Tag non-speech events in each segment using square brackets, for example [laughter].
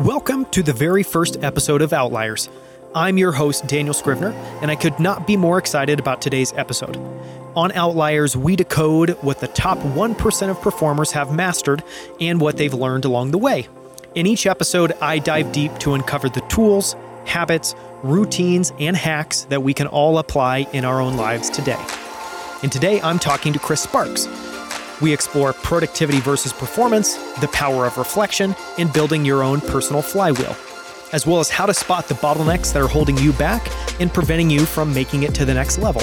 Welcome to the very first episode of Outliers. I'm your host, Daniel Scrivner, and I could not be more excited about today's episode. On Outliers, we decode what the top 1% of performers have mastered and what they've learned along the way. In each episode, I dive deep to uncover the tools, habits, routines, and hacks that we can all apply in our own lives today. And today, I'm talking to Chris Sparks. We explore productivity versus performance, the power of reflection, and building your own personal flywheel, as well as how to spot the bottlenecks that are holding you back and preventing you from making it to the next level.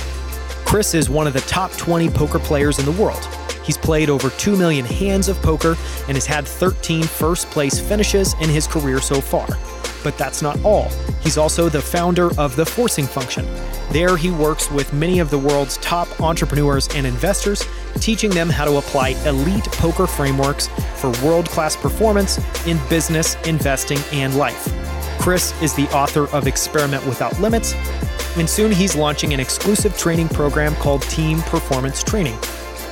Chris is one of the top 20 poker players in the world. He's played over 2 million hands of poker and has had 13 first place finishes in his career so far. But that's not all. He's also the founder of the Forcing Function. There, he works with many of the world's top entrepreneurs and investors, teaching them how to apply elite poker frameworks for world class performance in business, investing, and life. Chris is the author of Experiment Without Limits, and soon he's launching an exclusive training program called Team Performance Training.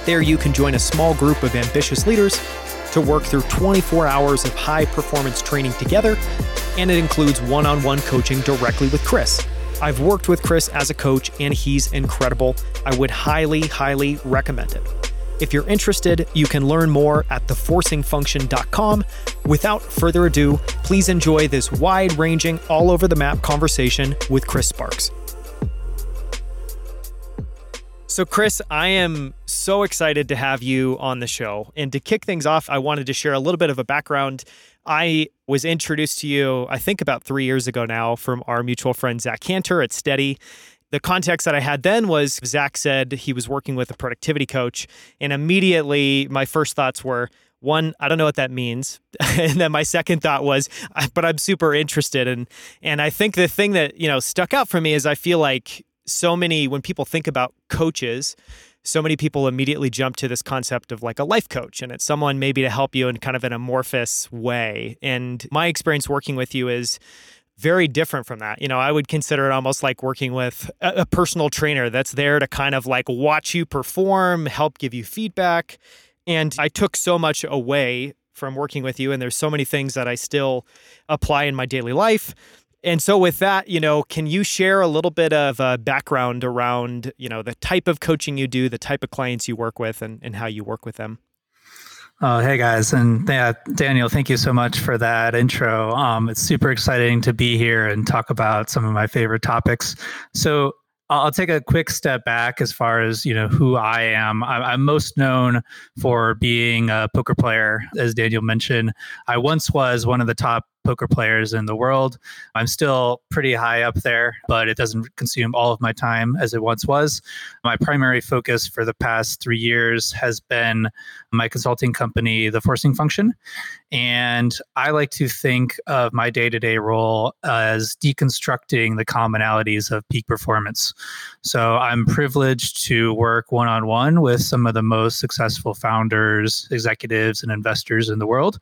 There, you can join a small group of ambitious leaders to work through 24 hours of high performance training together, and it includes one on one coaching directly with Chris. I've worked with Chris as a coach, and he's incredible. I would highly, highly recommend it. If you're interested, you can learn more at theforcingfunction.com. Without further ado, please enjoy this wide ranging, all over the map conversation with Chris Sparks. So, Chris, I am so excited to have you on the show. And to kick things off, I wanted to share a little bit of a background. I was introduced to you, I think about three years ago now, from our mutual friend, Zach Cantor at Steady. The context that I had then was Zach said he was working with a productivity coach. And immediately my first thoughts were, one, I don't know what that means. [laughs] and then my second thought was, but I'm super interested. And and I think the thing that, you know, stuck out for me is I feel like so many when people think about coaches so many people immediately jump to this concept of like a life coach and it's someone maybe to help you in kind of an amorphous way and my experience working with you is very different from that. You know, I would consider it almost like working with a, personal trainer that's there to kind of like watch you perform, help give you feedback. And I took so much away from working with you. And there's so many things that I still apply in my daily life. And so, with that, you know, can you share a little bit of a background around, you know, the type of coaching you do, the type of clients you work with, and, and how you work with them? Oh, hey guys, and yeah, Daniel, thank you so much for that intro. Um, it's super exciting to be here and talk about some of my favorite topics. So, I'll take a quick step back as far as you know who I am. I'm most known for being a poker player, as Daniel mentioned. I once was one of the top poker players in the world. I'm still pretty high up there, but it doesn't consume all of my time as it once was. My primary focus for the past three years has been my consulting company, The Forcing Function. And I like to think of my day to day role as deconstructing the commonalities of peak performance. So I'm privileged to work one on one with some of the most successful founders, executives, and investors in the world.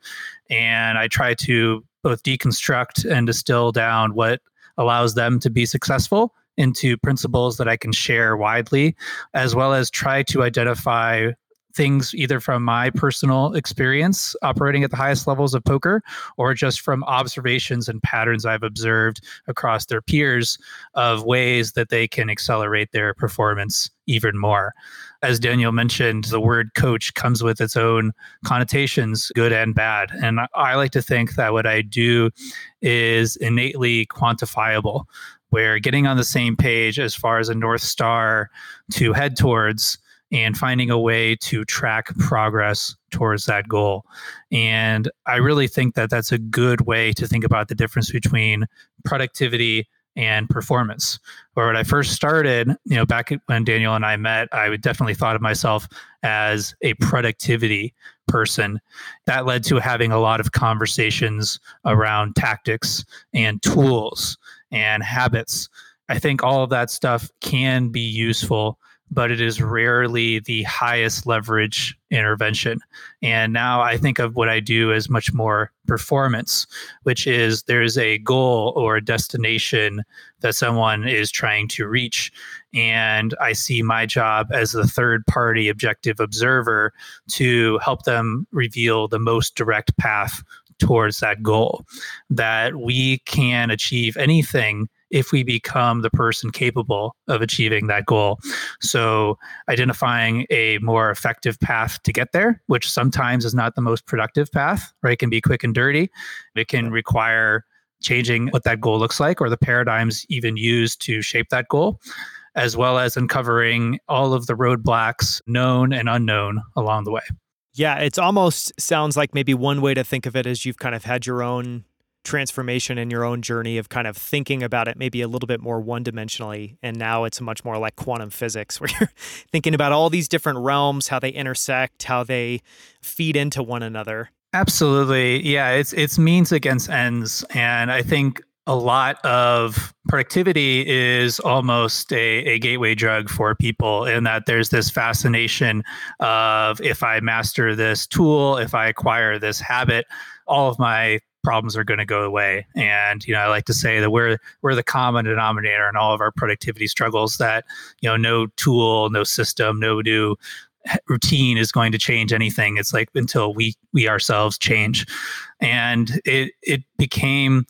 And I try to both deconstruct and distill down what allows them to be successful into principles that I can share widely, as well as try to identify things either from my personal experience operating at the highest levels of poker or just from observations and patterns I've observed across their peers of ways that they can accelerate their performance even more as Daniel mentioned, the word coach comes with its own connotations, good and bad. And I like to think that what I do is innately quantifiable, where getting on the same page as far as a North Star to head towards and finding a way to track progress towards that goal. And I really think that that's a good way to think about the difference between productivity and performance. Where when I first started, you know, back when Daniel and I met, I would definitely thought of myself as a productivity person. That led to having a lot of conversations around tactics and tools and habits. I think all of that stuff can be useful but it is rarely the highest leverage intervention. And now I think of what I do as much more performance, which is there's a goal or a destination that someone is trying to reach. And I see my job as the third party objective observer to help them reveal the most direct path towards that goal, that we can achieve anything if we become the person capable of achieving that goal. So, identifying a more effective path to get there, which sometimes is not the most productive path, right? It can be quick and dirty. It can require changing what that goal looks like or the paradigms even used to shape that goal, as well as uncovering all of the roadblocks, known and unknown, along the way. Yeah, it's almost sounds like maybe one way to think of it is you've kind of had your own transformation in your own journey of kind of thinking about it maybe a little bit more one dimensionally. And now it's much more like quantum physics, [laughs] where you're thinking about all these different realms, how they intersect, how they feed into one another. Absolutely. Yeah, it's it's means against ends. And I think a lot of productivity is almost a, a gateway drug for people in that there's this fascination of if I master this tool, if I acquire this habit, all of my problems are going to go away. And you know, I like to say that we're we're the common denominator in all of our productivity struggles. That you know, no tool, no system, no new routine is going to change anything. It's like until we we ourselves change, and it it became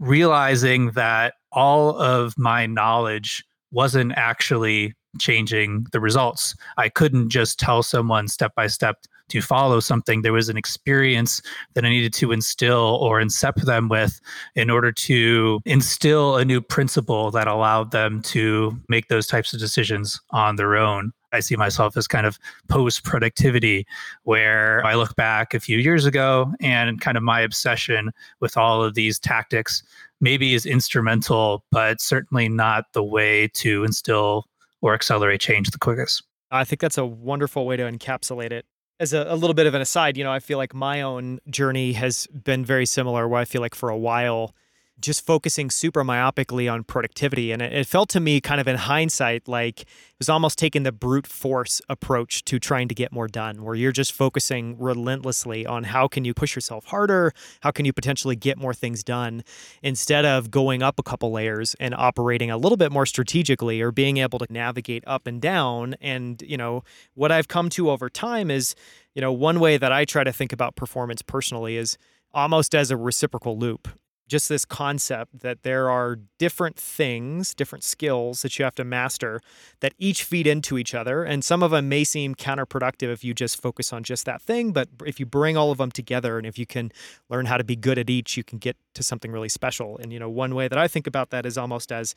realizing that all of my knowledge wasn't actually changing the results. I couldn't just tell someone step by step to follow something. There was an experience that I needed to instill or incept them with in order to instill a new principle that allowed them to make those types of decisions on their own. I see myself as kind of post productivity, where I look back a few years ago and kind of my obsession with all of these tactics maybe is instrumental, but certainly not the way to instill or accelerate change the quickest. I think that's a wonderful way to encapsulate it. As a, a, little bit of an aside, you know, I feel like my own journey has been very similar, where I feel like for a while, just focusing super myopically on productivity. And it, it, felt to me, kind of in hindsight, like it was almost taking the brute force approach to trying to get more done, where you're just focusing relentlessly on how can you push yourself harder, how can you potentially get more things done, instead of going up a couple layers and operating a little bit more strategically or being able to navigate up and down. And, you know, what I've come to over time is, you know, one way that I try to think about performance personally is almost as a reciprocal loop just this concept that there are different things, different skills that you have to master that each feed into each other. And some of them may seem counterproductive if you just focus on just that thing. But if you bring all of them together and if you can learn how to be good at each, you can get to something really special. And, you know, one way that I think about that is almost as,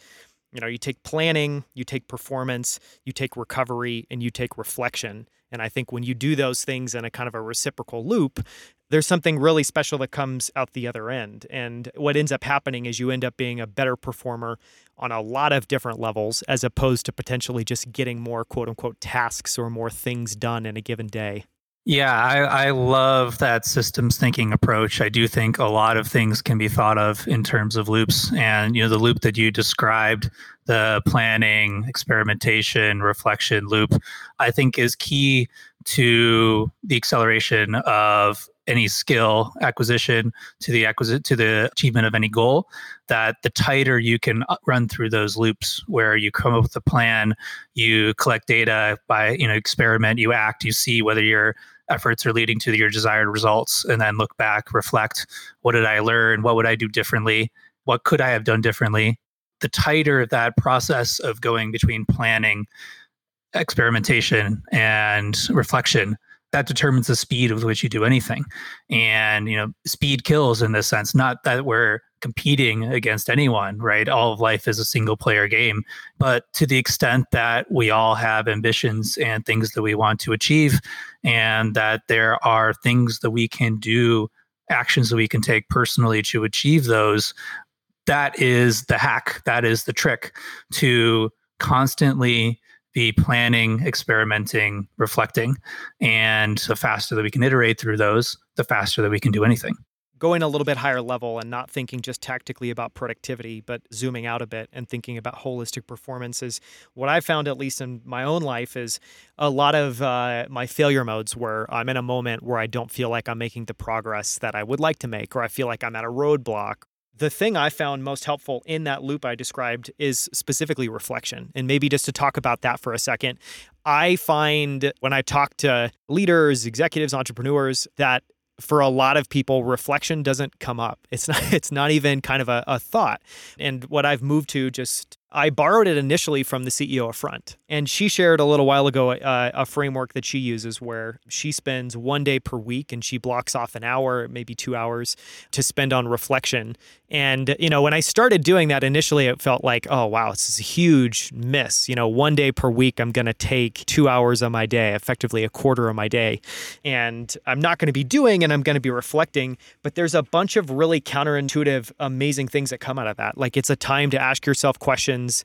you know, you take planning, you take performance, you take recovery, and you take reflection. And I think when you do those things in a kind of a reciprocal loop, there's something really special that comes out the other end. And what ends up happening is you end up being a better performer on a lot of different levels as opposed to potentially just getting more quote unquote tasks or more things done in a given day. Yeah, I, I love that systems thinking approach. I do think a lot of things can be thought of in terms of loops. And, you know, the loop that you described, the planning, experimentation, reflection loop, I think is key to the acceleration of any skill acquisition to the acquisition to the achievement of any goal that the tighter you can uh, run through those loops where you come up with a plan you collect data by you know experiment you act you see whether your efforts are leading to your desired results and then look back reflect what did i learn? What would i do differently? What could i have done differently? The tighter that process of going between planning experimentation and reflection that determines the speed with which you do anything. And, you know, speed kills in this sense, not that we're competing against anyone, right? All of life is a single player game. But to the extent that we all have ambitions and things that we want to achieve, and that there are things that we can do, actions that we can take personally to achieve those, that is the hack. That is the trick to constantly be planning, experimenting, reflecting. And the faster that we can iterate through those, the faster that we can do anything. Going a little bit higher level and not thinking just tactically about productivity, but zooming out a bit and thinking about holistic performance is what I found, at least in my own life, is a lot of uh, my failure modes where I'm in a moment where I don't feel like I'm making the progress that I would like to make, or I feel like I'm at a roadblock, the thing I found most helpful in that loop I described is specifically reflection. And maybe just to talk about that for a second, I find when I talk to leaders, executives, entrepreneurs, that for a lot of people, reflection doesn't come up. It's [laughs] not it's not even kind of a, a thought. And what I've moved to just I borrowed it initially from the CEO of Front, and she shared a little while ago uh, a framework that she uses where she spends one day per week and she blocks off an hour, maybe two hours, to spend on reflection. And you know, when I started doing that initially, it felt like, oh wow, this is a huge miss. You know, one day per week, I'm going to take two hours of my day, effectively a quarter of my day, and I'm not going to be doing, and I'm going to be reflecting. But there's a bunch of really counterintuitive, amazing things that come out of that. Like it's a time to ask yourself questions questions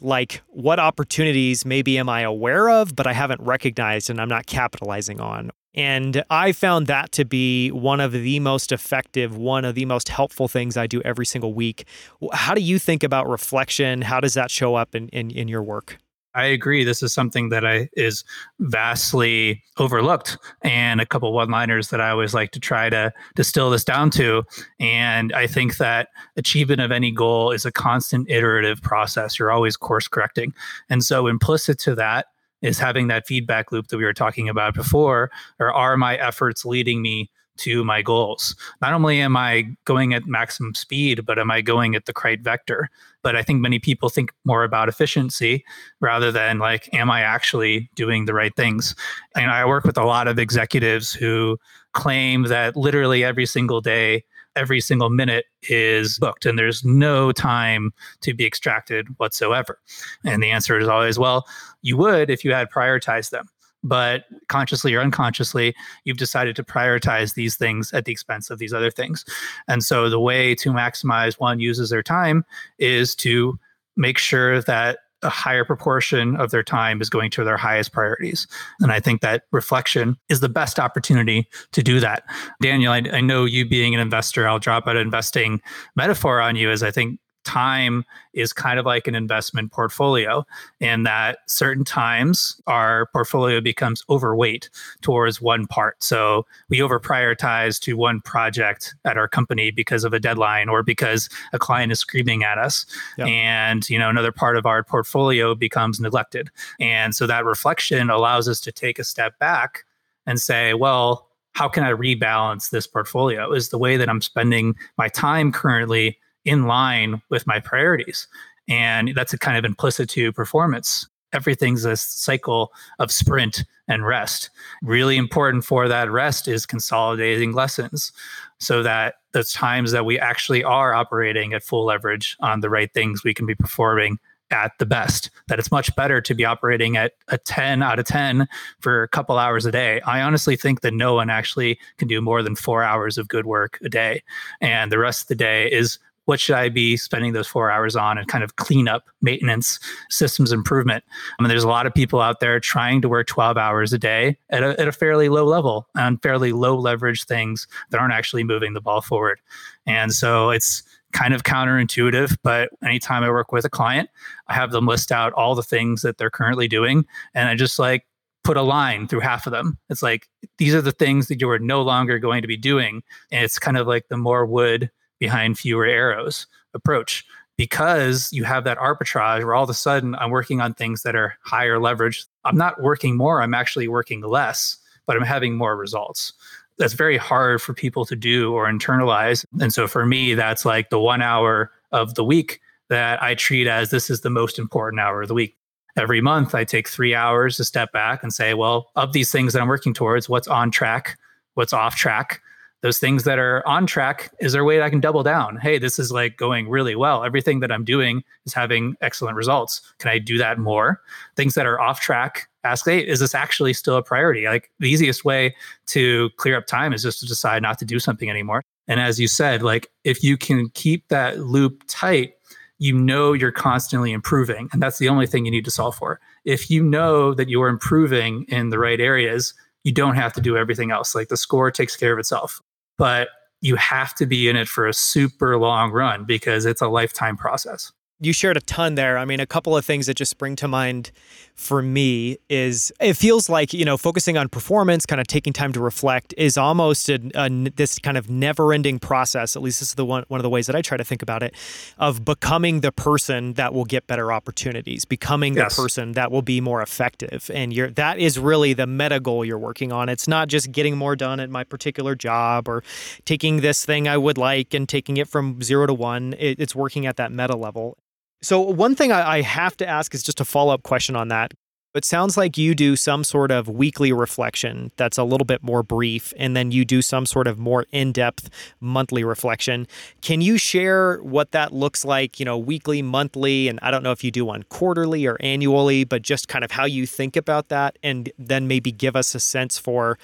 like what opportunities maybe am I aware of, but I haven't recognized and I'm not capitalizing on. And I found that to be one of the most effective, one of the most helpful things I do every single week. How do you think about reflection? How does that show up in, in, in your work? I agree. This is something that I is vastly overlooked, and a couple one-liners that I always like to try to distill this down to. And I think that achievement of any goal is a constant iterative process. You're always course correcting, and so implicit to that is having that feedback loop that we were talking about before. Or are my efforts leading me to my goals. Not only am I going at maximum speed, but am I going at the correct vector? But I think many people think more about efficiency rather than like, am I actually doing the right things? And I work with a lot of executives who claim that literally every single day, every single minute is booked and there's no time to be extracted whatsoever. And the answer is always, well, you would if you had prioritized them but consciously or unconsciously, you've decided to prioritize these things at the expense of these other things. And so the way to maximize one uses their time is to make sure that a higher proportion of their time is going to their highest priorities. And I think that reflection is the best opportunity to do that. Daniel, I, I know you being an investor, I'll drop an investing metaphor on you as I think time is kind of like an investment portfolio in that certain times our portfolio becomes overweight towards one part. So we over prioritize to one project at our company because of a deadline or because a client is screaming at us. Yep. And, you know, another part of our portfolio becomes neglected. And so that reflection allows us to take a step back and say, well, how can I rebalance this portfolio? Is the way that I'm spending my time currently in line with my priorities. And that's a kind of implicit to performance. Everything's a cycle of sprint and rest. Really important for that rest is consolidating lessons so that the times that we actually are operating at full leverage on the right things we can be performing at the best that it's much better to be operating at a 10 out of 10 for a couple hours a day i honestly think that no one actually can do more than four hours of good work a day and the rest of the day is what should I be spending those four hours on and kind of clean up maintenance systems improvement. I mean, there's a lot of people out there trying to work 12 hours a day at a, at a fairly low level on fairly low leverage things that aren't actually moving the ball forward. And so it's kind of counterintuitive, but anytime I work with a client, I have them list out all the things that they're currently doing. And I just like put a line through half of them. It's like, these are the things that you are no longer going to be doing. And it's kind of like the more wood behind fewer arrows approach because you have that arbitrage where all of a sudden I'm working on things that are higher leverage. I'm not working more, I'm actually working less, but I'm having more results. That's very hard for people to do or internalize. And so for me, that's like the one hour of the week that I treat as this is the most important hour of the week. Every month, I take three hours to step back and say, well, of these things that I'm working towards, what's on track, what's off track, those things that are on track is there a way that i can double down? Hey this is like going really well. Everything that i'm doing is having excellent results. Can i do that more? Things that are off track ask hey is this actually still a priority? Like the easiest way to clear up time is just to decide not to do something anymore. And as you said like if you can keep that loop tight you know you're constantly improving and that's the only thing you need to solve for. If you know that you're improving in the right areas you don't have to do everything else. Like the score takes care of itself but you have to be in it for a super long run because it's a lifetime process. You shared a ton there. I mean, a couple of things that just spring to mind for me is it feels like, you know, focusing on performance, kind of taking time to reflect is almost a, a, this kind of never ending process. At least this is the one, one of the ways that I try to think about it of becoming the person that will get better opportunities, becoming yes. the person that will be more effective. And you're, that is really the meta goal you're working on. It's not just getting more done at my particular job or taking this thing I would like and taking it from zero to one. It, it's working at that meta level. So, one thing I have to ask is just a follow up question on that. It sounds like you do some sort of weekly reflection that's a little bit more brief, and then you do some sort of more in depth monthly reflection. Can you share what that looks like, you know, weekly, monthly? And I don't know if you do one quarterly or annually, but just kind of how you think about that, and then maybe give us a sense for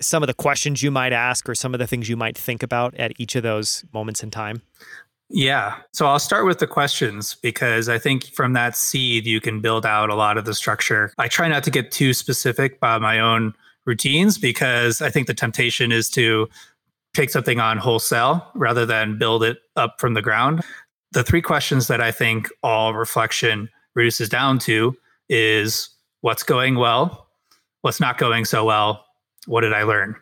some of the questions you might ask or some of the things you might think about at each of those moments in time. Yeah. So I'll start with the questions because I think from that seed, you can build out a lot of the structure. I try not to get too specific by my own routines because I think the temptation is to take something on wholesale rather than build it up from the ground. The three questions that I think all reflection reduces down to is what's going well, what's not going so well, what did I learn?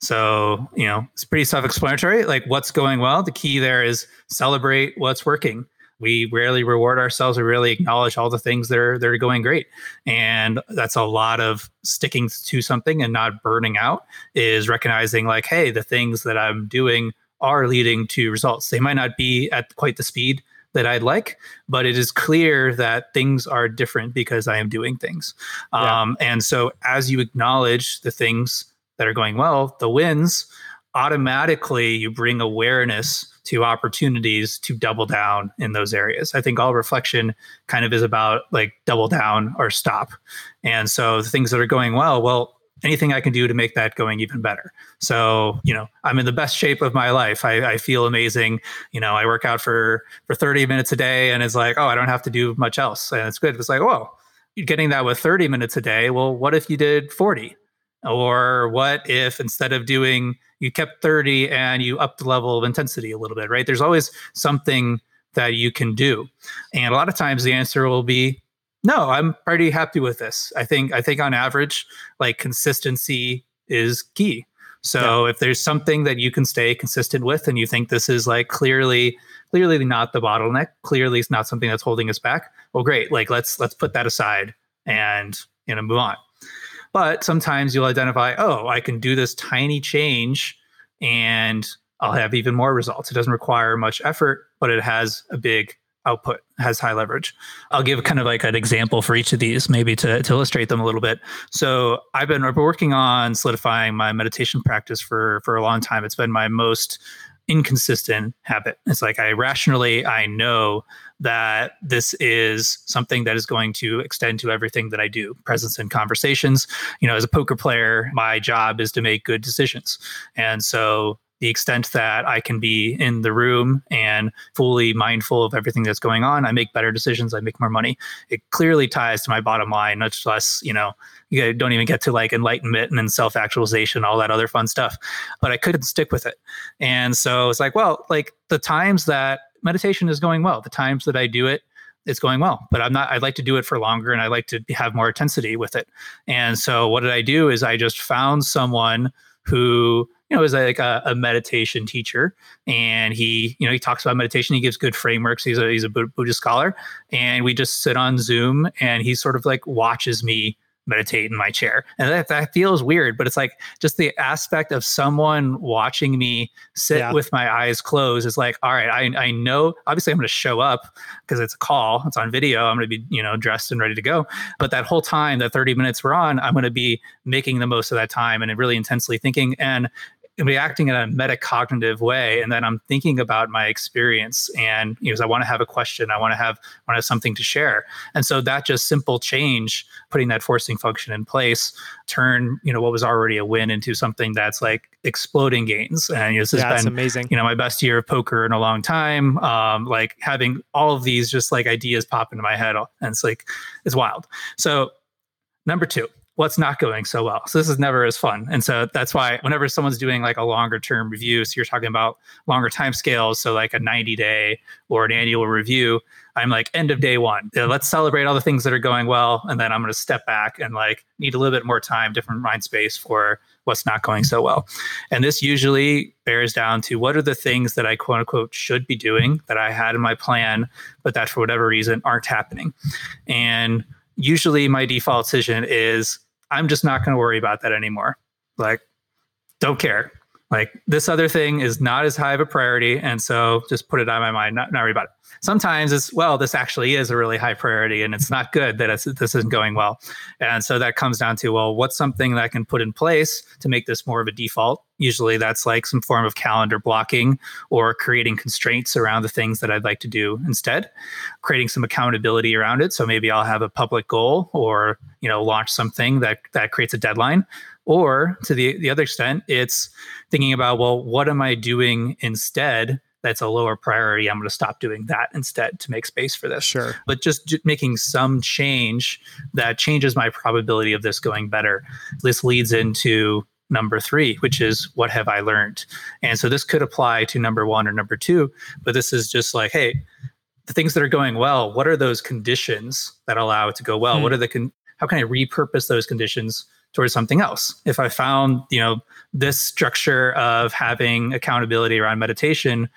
So, you know, it's pretty self explanatory. Like what's going well. The key there is celebrate what's working. We rarely reward ourselves. We rarely acknowledge all the things that are, that are going great. And that's a lot of sticking to something and not burning out is recognizing, like, hey, the things that I'm doing are leading to results. They might not be at quite the speed that I'd like, but it is clear that things are different because I am doing things. Yeah. Um, and so as you acknowledge the things that are going well, the wins, automatically you bring awareness to opportunities to double down in those areas. I think all reflection kind of is about like double down or stop. And so the things that are going well, well, anything I can do to make that going even better. So, you know, I'm in the best shape of my life. I, I, feel amazing. You know, I work out for for 30 minutes a day and it's like, oh, I don't have to do much else. And it's good. It's like, oh, you're getting that with 30 minutes a day. Well, what if you did 40? Or what if instead of doing, you kept 30 and you up the level of intensity a little bit, right? There's always something that you can do. And a lot of times the answer will be, no, I'm pretty happy with this. I think, I think on average, like consistency is key. So yeah. if there's something that you can stay consistent with and you think this is like clearly clearly not the bottleneck, clearly it's not something that's holding us back, well great, like let's let's put that aside and you know move on. But sometimes you'll identify, oh, I can do this tiny change and I'll have even more results. It doesn't require much effort, but it has a big output, has high leverage. I'll give kind of like an example for each of these, maybe to, to illustrate them a little bit. So I've been working on solidifying my meditation practice for for a long time. It's been my most inconsistent habit. It's like I rationally I know that this is something that is going to extend to everything that I do. Presence in conversations. You know, as a poker player, my job is to make good decisions. And so the extent that I can be in the room and fully mindful of everything that's going on, I make better decisions, I make more money. It clearly ties to my bottom line, much less, you know, you don't even get to like enlightenment and self actualization, all that other fun stuff. But I couldn't stick with it. And so it's like, well, like the times that meditation is going well, the times that I do it, it's going well but i'm not i'd like to do it for longer and i like to have more intensity with it and so what did i do is i just found someone who you know, is like a, a, meditation teacher, and he, you know, he talks about meditation. He gives good frameworks. He's a he's a Buddhist scholar, and we just sit on Zoom, and he sort of like watches me meditate in my chair. And that, that feels weird, but it's like just the aspect of someone watching me sit yeah. with my eyes closed is like, all right, I, I know, obviously I'm going to show up because it's a call, it's on video. I'm going to be, you know, dressed and ready to go. But that whole time, that 30 minutes we're on, I'm going to be making the most of that time and really intensely thinking. And reacting in a metacognitive way and then i'm thinking about my experience and you know i want to have a question i want to have want to have something to share. And so that just simple change putting that forcing function in place turn you know what was already a win into something that's like exploding gains. And you know, this has been amazing. you know my best year of poker in a long time. Um like having all of these just like ideas pop into my head and it's like it's wild. So number two what's not going so well. So this is never as fun. And so that's why whenever someone's doing like a longer term review, so you're talking about longer time scales, so like a 90 day or an annual review, I'm like end of day one. Let's celebrate all the things that are going well. And then I'm going to step back and like need a little bit more time, different mind space for what's not going so well. And this usually bears down to what are the things that I quote unquote should be doing that I had in my plan, but that for whatever reason aren't happening. And usually my default decision is I'm just not going to worry about that anymore. Like, don't care. Like this other thing is not as high of a priority, and so just put it on my mind. Not, not worry about it. Sometimes it's well, this actually is a really high priority, and it's not good that this isn't going well, and so that comes down to well, what's something that I can put in place to make this more of a default? Usually, that's like some form of calendar blocking or creating constraints around the things that I'd like to do instead, creating some accountability around it. So maybe I'll have a public goal or you know launch something that that creates a deadline or to the, the other extent, it's thinking about, well, what am I doing instead that's a lower priority? I'm going to stop doing that instead to make space for this. Sure. But just making some change that changes my probability of this going better. This leads into number three, which is what have I learned? And so this could apply to number one or number two, but this is just like, hey, the things that are going well, what are those conditions that allow it to go well? Hmm. What are the, con- how can I repurpose those conditions towards something else. If I found, you know, this structure of having accountability around meditation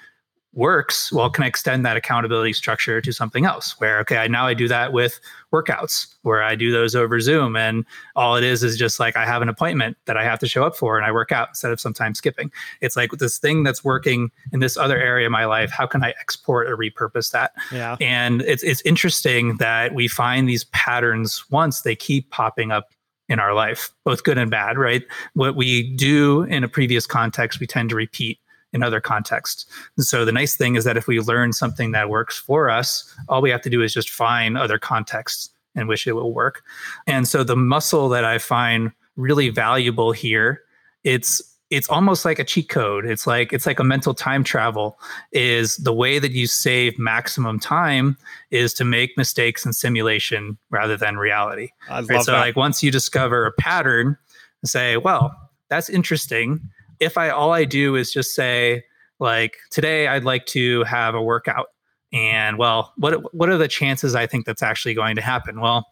works, well, can I extend that accountability structure to something else? Where okay, now I do that with workouts, where I do those over Zoom, and all it is is just like I have an appointment that I have to show up for, and I work out instead of sometimes skipping. It's like this thing that's working in this other area of my life. How can I export or repurpose that? Yeah, and it's it's interesting that we find these patterns once they keep popping up in our life, both good and bad, right? What we do in a previous context, we tend to repeat in other contexts. And so the nice thing is that if we learn something that works for us, all we have to do is just find other contexts in which it will work. And so the muscle that I find really valuable here, it's it's almost like a cheat code. It's like it's like a mental time travel. Is the way that you save maximum time is to make mistakes in simulation rather than reality. I love right? so that. like once you discover a pattern, say, well, that's interesting. If I all I do is just say like today I'd like to have a workout, and well, what what are the chances I think that's actually going to happen? Well,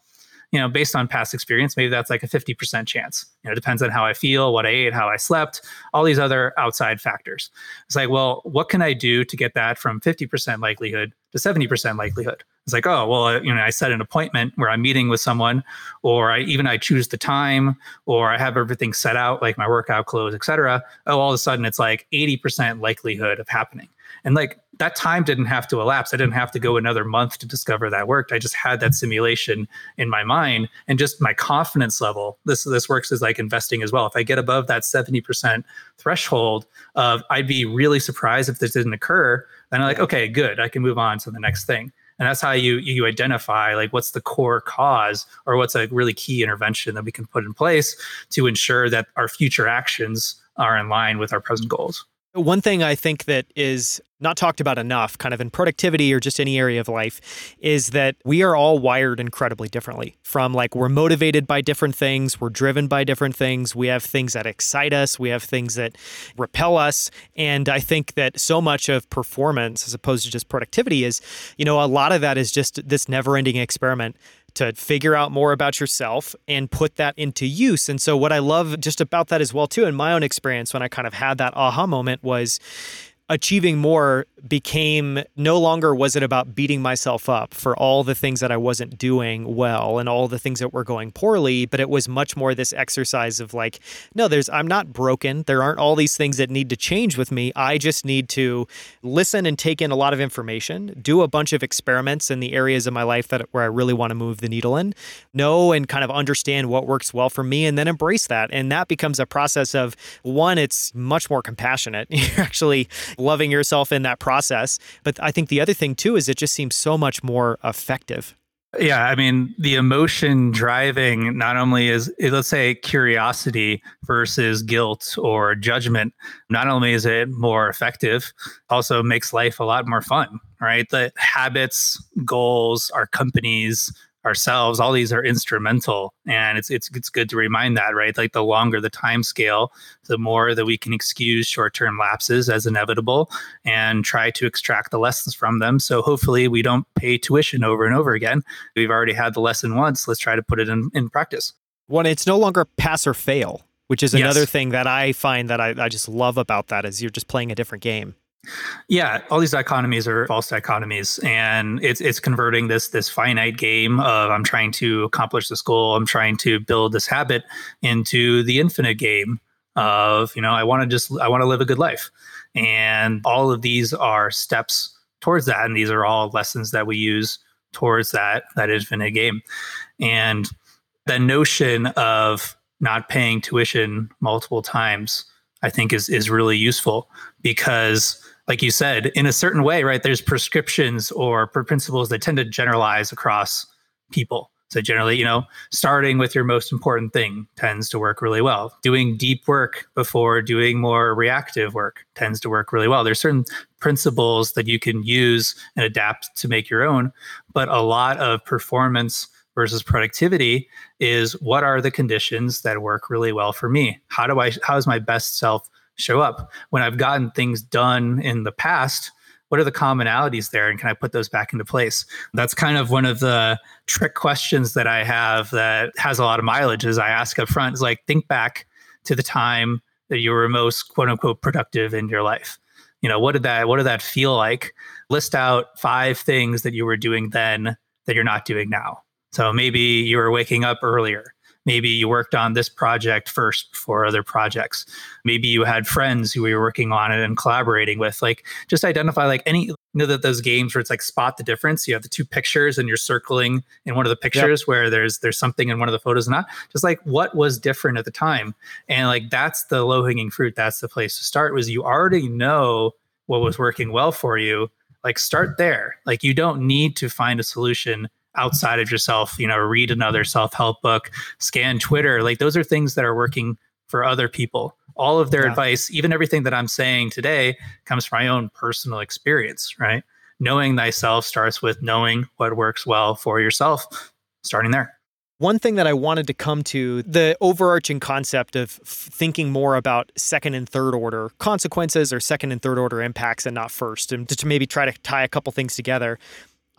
you know, based on past experience, maybe that's like a 50% chance. You know, it depends on how I feel, what I ate, how I slept, all these other outside factors. It's like, well, what can I do to get that from 50% likelihood to 70% likelihood? It's like, oh, well, you know, I set an appointment where I'm meeting with someone, or I even I choose the time, or I have everything set out, like my workout clothes, et cetera. Oh, all of a sudden it's like 80% likelihood of happening. And like that time didn't have to elapse. I didn't have to go another month to discover that worked. I just had that simulation in my mind and just my confidence level. This this works as like investing as well. If I get above that 70% threshold of I'd be really surprised if this didn't occur, then I'm like, okay, good. I can move on to the next thing. And that's how you you identify like what's the core cause or what's a really key intervention that we can put in place to ensure that our future actions are in line with our present goals. One thing I think that is not talked about enough, kind of in productivity or just any area of life, is that we are all wired incredibly differently. From like we're motivated by different things, we're driven by different things, we have things that excite us, we have things that repel us. And I think that so much of performance, as opposed to just productivity, is, you know, a lot of that is just this never ending experiment to figure out more about yourself and put that into use. And so, what I love just about that as well, too, in my own experience, when I kind of had that aha moment, was achieving more became no longer was it about beating myself up for all the things that I wasn't doing well and all the things that were going poorly, but it was much more this exercise of like, no, there's I'm not broken. There aren't all these things that need to change with me. I just need to listen and take in a lot of information, do a bunch of experiments in the areas of my life that where I really want to move the needle in, know and kind of understand what works well for me and then embrace that. And that becomes a process of one, it's much more compassionate. [laughs] You're actually loving yourself in that process. But I think the other thing too is it just seems so much more effective. Yeah, I mean, the emotion driving not only is, let's say, curiosity versus guilt or judgment, not only is it more effective, also makes life a lot more fun, right? The habits, goals, our companies, ourselves all these are instrumental and it's it's it's good to remind that right? Like the longer the time scale the more that we can excuse short-term lapses as inevitable and try to extract the lessons from them. So hopefully we don't pay tuition over and over again. We've already had the lesson once. Let's try to put it in, in practice. One it's no longer pass or fail which is another yes. thing that i find that I, I just love about that is you're just playing a different game yeah, all these dichotomies are false dichotomies, and it's it's converting this this finite game of I'm trying to accomplish this goal, I'm trying to build this habit into the infinite game of you know I want to just I want to live a good life, and all of these are steps towards that, and these are all lessons that we use towards that that infinite game, and the notion of not paying tuition multiple times I think is is really useful because like you said, in a certain way, right? There's prescriptions or principles that tend to generalize across people. So generally, you know, starting with your most important thing tends to work really well. Doing deep work before doing more reactive work tends to work really well. There's certain principles that you can use and adapt to make your own, but a lot of performance versus productivity is what are the conditions that work really well for me? How do I how is my best self show up when I've gotten things done in the past? What are the commonalities there, and can I put those back into place? That's kind of one of the trick questions that I have that has a lot of mileage. As I ask up front, is like think back to the time that you were most quote unquote productive in your life. You know, what did that what did that feel like? List out five things that you were doing then that you're not doing now. So maybe you were waking up earlier maybe you worked on this project first before other projects. Maybe you had friends who were working on it and collaborating with. Like just identify like any you know that those games where it's like spot the difference. You have the two pictures and you're circling in one of the pictures yep. where there's there's something in one of the photos and not just like what was different at the time? And like that's the low hanging fruit. That's the place to start was you already know what was working well for you. Like start there. Like you don't need to find a solution outside of yourself you know read another self-help book scan twitter like those are things that are working for other people all of their yeah. advice even everything that i'm saying today comes from my own personal experience right knowing thyself starts with knowing what works well for yourself starting there one thing that I wanted to come to the overarching concept of thinking more about second and third order consequences or second and third order impacts and not first, and to maybe try to tie a couple things together.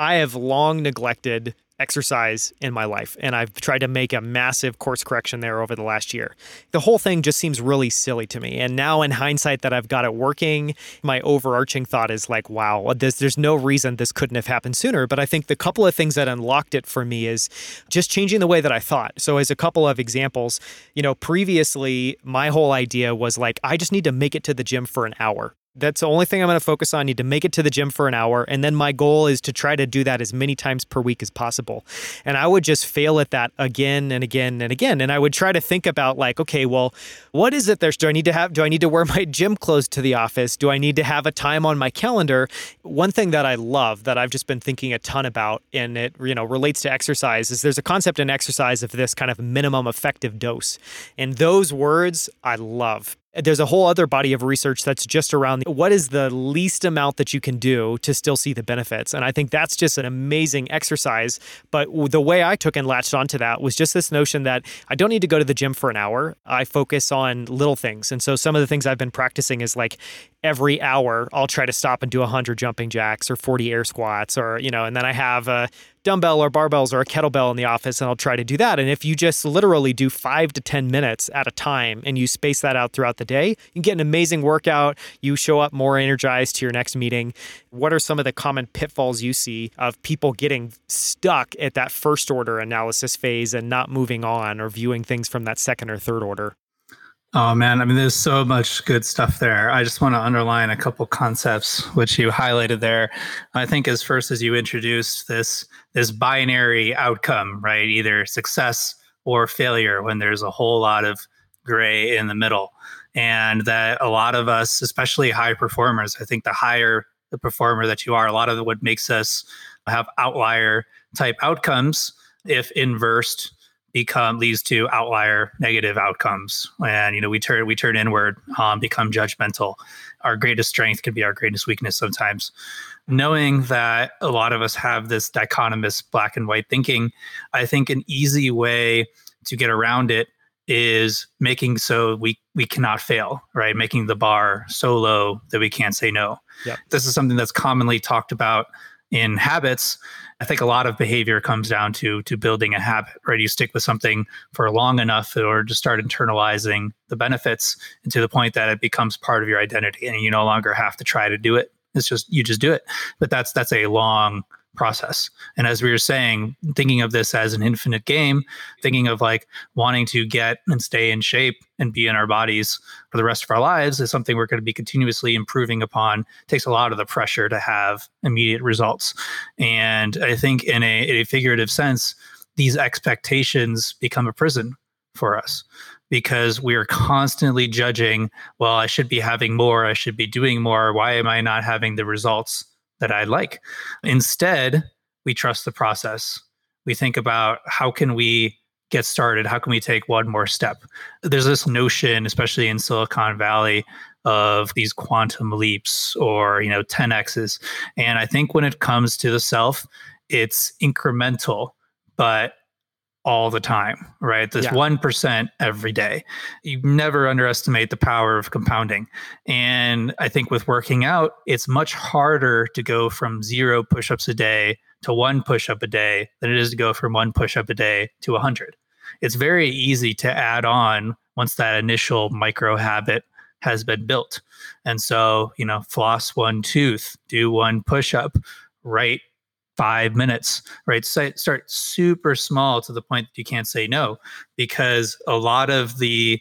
I have long neglected exercise in my life and I've tried to make a massive course correction there over the last year. The whole thing just seems really silly to me. And now in hindsight that I've got it working, my overarching thought is like, wow, this, there's no reason this couldn't have happened sooner. But I think the couple of things that unlocked it for me is just changing the way that I thought. So as a couple of examples, you know, previously my whole idea was like, I just need to make it to the gym for an hour. That's the only thing I'm going to focus on. I need to make it to the gym for an hour. And then my goal is to try to do that as many times per week as possible. And I would just fail at that again and again and again. And I would try to think about, like, okay, well, what is it there? Do I need to have, do I need to wear [laughs] my gym clothes to the office? Do I need to have a time on my calendar? One thing that I love that I've just been thinking a ton about and it, you know, relates to exercise is there's a concept in exercise of this kind of minimum effective dose. And those words I love there's a whole other body of research that's just around what is the least amount that you can do to still see the benefits. And I think that's just an amazing exercise. But the way I took and latched onto that was just this notion that I don't need to go to the gym for an hour. I focus on little things. And so some of the things I've been practicing is like every hour I'll try to stop and do 100 jumping jacks or 40 air squats or you know and then I have a dumbbell or barbells or a kettlebell in the office and I'll try to do that. And if you just literally do 5 to 10 minutes at a time and you space that out throughout the day you get an amazing workout. You show up more energized to your next meeting. What are some of the common pitfalls you see of people getting stuck at that first order analysis phase and not moving on or viewing things from that second or third order Oh man, I mean, there's so much good stuff there. I just want to underline a couple concepts which you highlighted there. I think as first as you introduced this this binary outcome, right? Either success or failure when there's a whole lot of gray in the middle. And that a lot of us, especially high performers, I think the higher the performer that you are, a lot of what makes us have outlier type outcomes, if inversed become leads to outlier negative outcomes. And you know we turn we turn inward um, become judgmental. Our greatest strength can be our greatest weakness sometimes. Knowing that a lot of us have this dichotomous black and white thinking i think an easy way to get around it is making so we we cannot fail right? Making the bar so low that we can't say no. Yep. this is something that's commonly talked about in habits I think a lot of behavior comes down to to building a habit, right? You stick with something for long enough or to start internalizing the benefits and to the point that it becomes part of your identity and you no longer have to try to do it. It's just you just do it. But that's that's a long process. And as we were saying, thinking of this as an infinite game, thinking of like wanting to get and stay in shape and be in our bodies for the rest of our lives is something we're going to be continuously improving upon. It takes a lot of the pressure to have immediate results. And I think in a, in a figurative sense, these expectations become a prison for us because we are constantly judging, well, I should be having more, I should be doing more. Why am I not having the results that I'd like. Instead, we trust the process. We think about how can we get started? How can we take one more step? There's this notion, especially in Silicon Valley, of these quantum leaps or you know 10x's and i think when it comes to the self it's incremental but all the time, right? This yeah. 1% every day. You never underestimate the power of compounding. And I think with working out, it's much harder to go from zero push ups a day to one push up a day than it is to go from one push up a day to 100. It's very easy to add on once that initial micro habit has been built. And so, you know, floss one tooth, do one push up, write five minutes, right? So start super small to the point that you can't say no, because a lot of the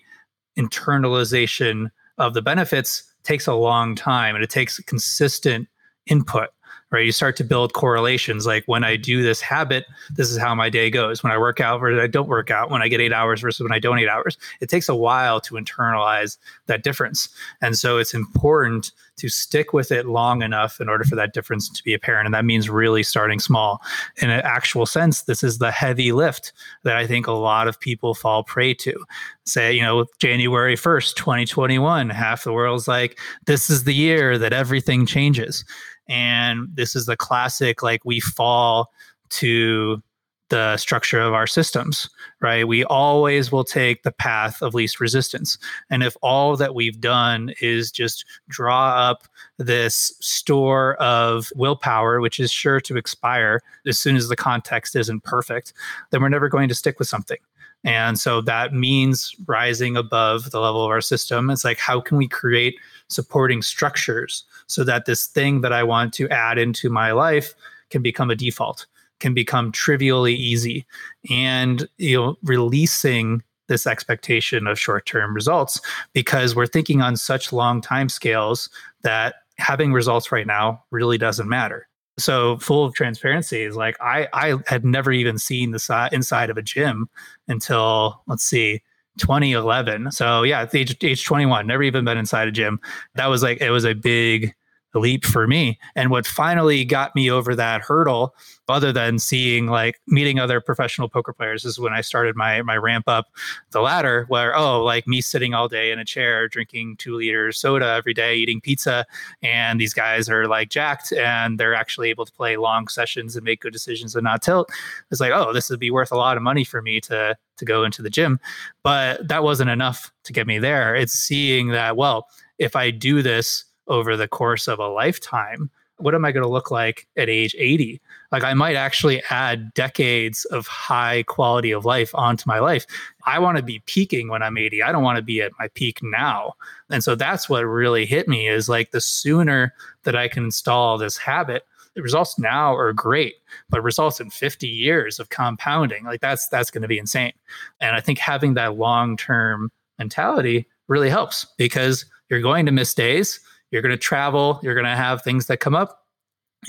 internalization of the benefits takes a long time and it takes consistent input right? You start to build correlations like when I do this habit, this is how my day goes. When I work out versus I don't work out, when I get eight hours versus when I don't eight hours. It takes a while to internalize that difference. And so it's important to stick with it long enough in order for that difference to be apparent. And that means really starting small. In an actual sense, this is the heavy lift that I think a lot of people fall prey to. Say, you know, January 1st, 2021, half the world's like, this is the year that everything changes and this is the classic like we fall to the structure of our systems, right? We always will take the path of least resistance. And if all that we've done is just draw up this store of willpower, which is sure to expire as soon as the context isn't perfect, then we're never going to stick with something. And so that means rising above the level of our system. It's like, how can we create supporting structures so that this thing that I want to add into my life can become a default, can become trivially easy, and you know, releasing this expectation of short-term results because we're thinking on such long time scales that having results right now really doesn't matter. So full of transparency is like I I had never even seen the si- inside of a gym until let's see 2011. So yeah, age, age 21, never even been inside a gym. That was like it was a big leap for me. And what finally got me over that hurdle, other than seeing like meeting other professional poker players, is when I started my my ramp up the ladder. Where oh, like me sitting all day in a chair, drinking two liters soda every day, eating pizza, and these guys are like jacked, and they're actually able to play long sessions and make good decisions and not tilt. It's like oh, this would be worth a lot of money for me to to go into the gym, but that wasn't enough to get me there. It's seeing that well, if I do this over the course of a lifetime what am i going to look like at age 80 like i might actually add decades of high quality of life onto my life. I want to be peaking when i'm 80 i don't want to be at my peak now. And so that's what really hit me is like the sooner that i can install this habit the results now are great but results in 50 years of compounding like that's that's going to be insane. And i think having that long term mentality really helps because you're going to miss days you're going to travel, you're going to have things that come up.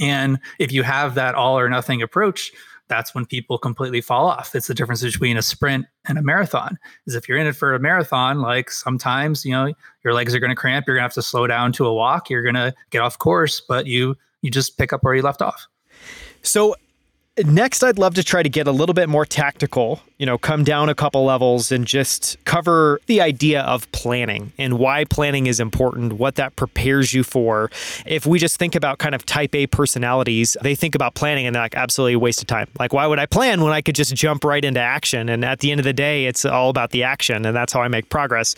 And if you have that all or nothing approach, that's when people completely fall off. It's the difference between a sprint and a marathon. Is if you're in it for a marathon, like sometimes, you know, your legs are going to cramp, you're going to have to slow down to a walk, you're going to get off course, but you you just pick up where you left off. So Next, I'd love to try to get a little bit more tactical, you know, come down a couple levels and just cover the idea of planning and why planning is important, what that prepares you for. If we just think about kind of type A personalities, they think about planning and they're like, absolutely a waste of time. Like, why would I plan when I could just jump right into action? And at the end of the day, it's all about the action and that's how I make progress.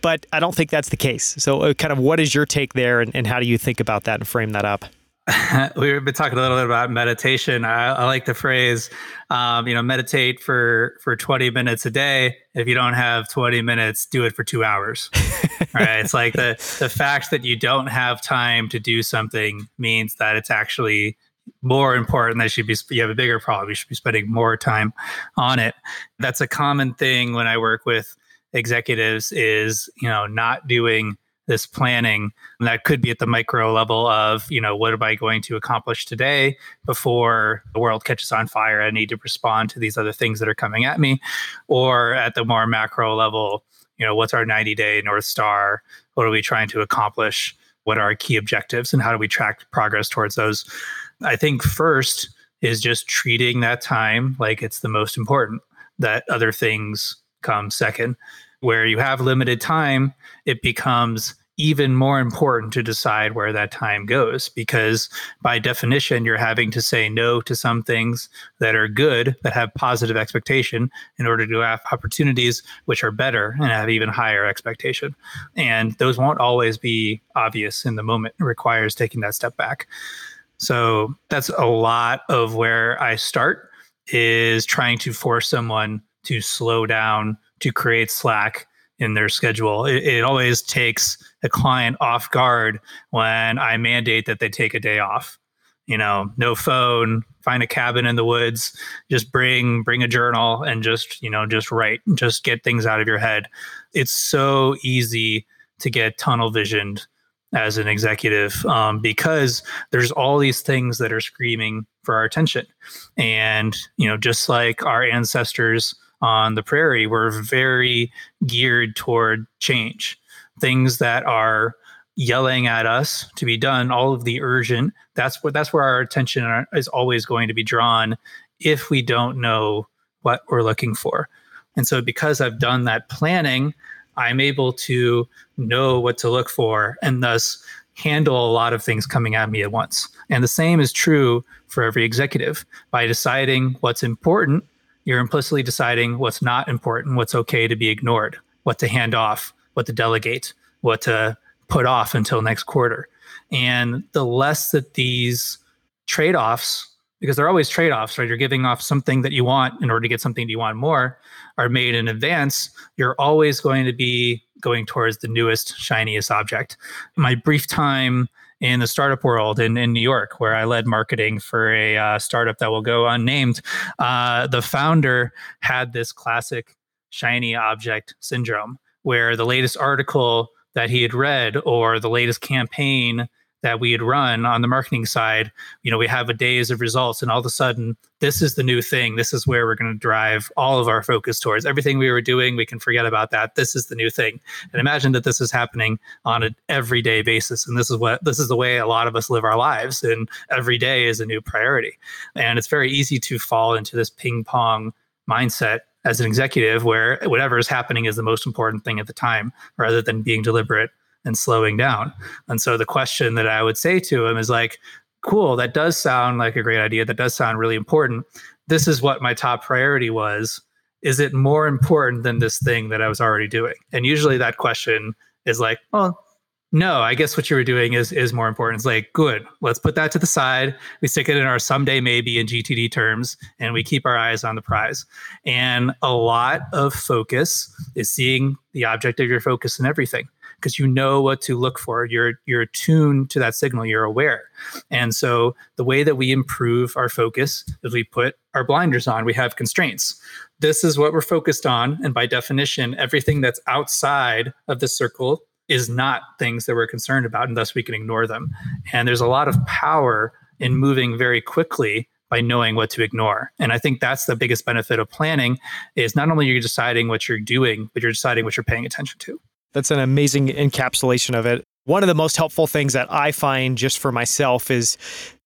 But I don't think that's the case. So, uh, kind of, what is your take there and, and how do you think about that and frame that up? [laughs] we've been talking a little bit about meditation. I, I like the phrase, um, you know, meditate for for 20 minutes a day. If you don't have 20 minutes, do it for two hours. [laughs] right? It's like the the fact that you don't have time to do something means that it's actually more important that you should be you have a bigger problem. You should be spending more time on it. That's a common thing when I work with executives is you know not doing this planning and that could be at the micro level of you know what am i going to accomplish today before the world catches on fire? I need to respond to these other things that are coming at me. Or at the more macro level you know what's our 90 day north star? What are we trying to accomplish? What are our key objectives? And how do we track progress towards those? I think first is just treating that time like it's the most important that other things come second where you have limited time it becomes even more important to decide where that time goes because by definition you're having to say no to some things that are good that have positive expectation in order to have opportunities which are better and have even higher expectation. And those won't always be obvious in the moment. It requires taking that step back. So that's a lot of where i start is trying to force someone to slow down to create slack in their schedule. It, it, always takes a client off guard when I mandate that they take a day off. You know, no phone, find a cabin in the woods, just bring bring a journal and just, you know, just write, just get things out of your head. It's so easy to get tunnel visioned as an executive um, because there's all these things that are screaming for our attention. And, you know, just like our ancestors on the prairie were very geared toward change. Things that are yelling at us to be done, all of the urgent, that's what that's where our attention is always going to be drawn if we don't know what we're looking for. And so because I've done that planning, I'm able to know what to look for and thus handle a lot of things coming at me at once. And the same is true for every executive. By deciding what's important you're implicitly deciding what's not important, what's okay to be ignored, what to hand off, what to delegate, what to put off until next quarter. And the less that these trade offs, because they're always trade offs, right? You're giving off something that you want in order to get something that you want more, are made in advance, you're always going to be going towards the newest, shiniest object. My brief time in the startup world in, in New York, where I led marketing for a uh, startup that will go unnamed. Uh, the founder had this classic shiny object syndrome, where the latest article that he had read or the latest campaign that we had run on the marketing side, you know, we have a days of results, and all of a sudden, this is the new thing. This is where we're going to drive all of our focus towards. Everything we were doing, we can forget about that. This is the new thing. And imagine that this is happening on an everyday basis. And this is what this is the way a lot of us live our lives. And every day is a new priority. And it's very easy to fall into this ping pong mindset as an executive where whatever is happening is the most important thing at the time rather than being deliberate and slowing down. And so the question that I would say to him is like, cool, that does sound like a great idea. That does sound really important. This is what my top priority was. Is it more important than this thing that I was already doing? And usually that question is like, well, no, I guess what you were doing is is more important. It's like, good, let's put that to the side. We stick it in our someday maybe in GTD terms, and we keep our eyes on the prize. And a lot of focus is seeing the object of your focus in everything because you know what to look for. You're you're attuned to that signal. You're aware, and so the way that we improve our focus is we put our blinders on. We have constraints. This is what we're focused on, and by definition, everything that's outside of the circle is not things that we're concerned about, and thus we can ignore them. And there's a lot of power in moving very quickly by knowing what to ignore. And I think that's the biggest benefit of planning is not only you're deciding what you're doing, but you're deciding what you're paying attention to. That's an amazing encapsulation of it. one of the most helpful things that I find just for myself is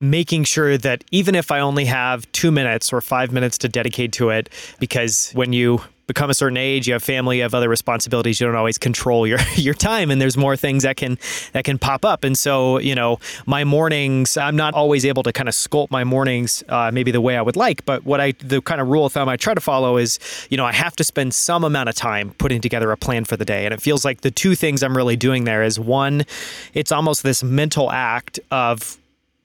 making sure that even if I only have two minutes or five minutes to dedicate to it, because when you become a certain age, you have family, you have other responsibilities, you don't always control your [laughs] your time and there's more things that can that can pop up. And so, you know, my mornings, I'm not always able to kind of sculpt my mornings uh, maybe the way I would like, but what I the kind of rule of thumb I try to follow is, you know, I have to spend some amount of time putting together a plan for the day. And it feels like the two things I'm really doing there is one, it's almost this mental act of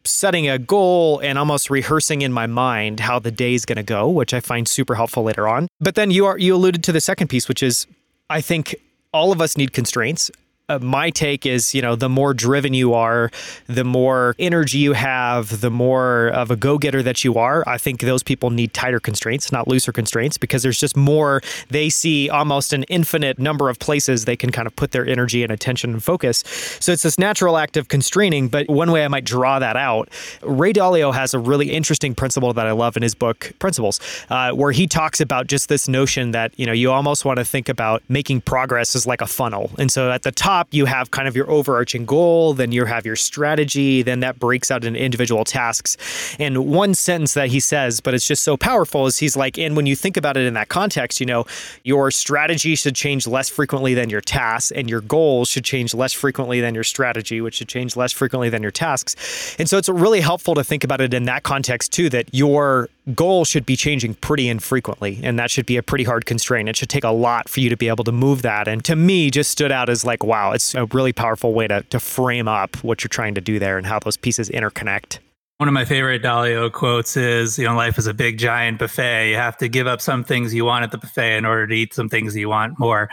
setting a goal and almost rehearsing in my mind how the day is going to go, which I find super helpful later on. But then you are you alluded to the second piece, which is I think all of us need constraints uh, my take is, you know, the more driven you are, the more energy you have, the more of a go getter that you are. I think those people need tighter constraints, not looser constraints, because there's just more. They see almost an infinite number of places they can kind of put their energy and attention and focus. So it's this natural act of constraining. But one way I might draw that out, Ray Dalio has a really interesting principle that I love in his book, Principles, uh, where he talks about just this notion that, you know, you almost want to think about making progress as like a funnel. And so at the top, top, you have kind of your overarching goal, then you have your strategy, then that breaks out into individual tasks. And one sentence that he says, but it's just so powerful, is he's like, and when you think about it in that context, you know, your strategy should change less frequently than your tasks, and your goals should change less frequently than your strategy, which should change less frequently than your tasks. And so it's really helpful to think about it in that context too, that your goal should be changing pretty infrequently. And that should be a pretty hard constraint. It should take a lot for you to be able to move that. And to me, just stood out as like, wow, it's a really powerful way to, to frame up what you're trying to do there and how those pieces interconnect. One of my favorite Dalio quotes is, you know, life is a big giant buffet. You have to give up some things you want at the buffet in order to eat some things you want more.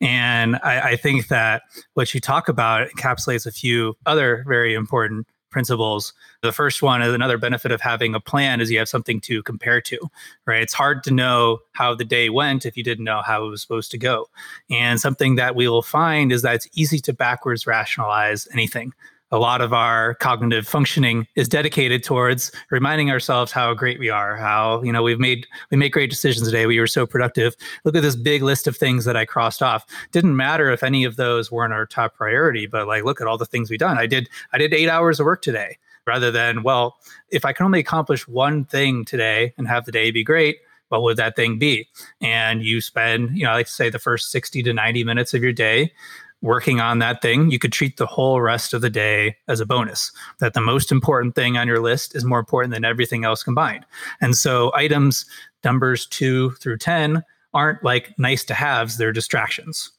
And I, I think that what you talk about encapsulates a few other very important principles. The first one is another benefit of having a plan is you have something to compare to, right? It's hard to know how the day went if you didn't know how it was supposed to go. And something that we will find is that it's easy to backwards rationalize anything a lot of our cognitive functioning is dedicated towards reminding ourselves how great we are how you know we've made we make great decisions today. We were so productive. Look at this big list of things that i crossed off. Didn't matter if any of those weren't our top priority but like look at all the things we've done. I did i did eight hours of work today rather than well if i can only accomplish one thing today and have the day be great what would that thing be? And you spend you know I like to say the first 60 to 90 minutes of your day working on that thing, you could treat the whole rest of the day as a bonus. That the most important thing on your list is more important than everything else combined. And so items numbers two through 10 aren't like nice to haves, they're distractions.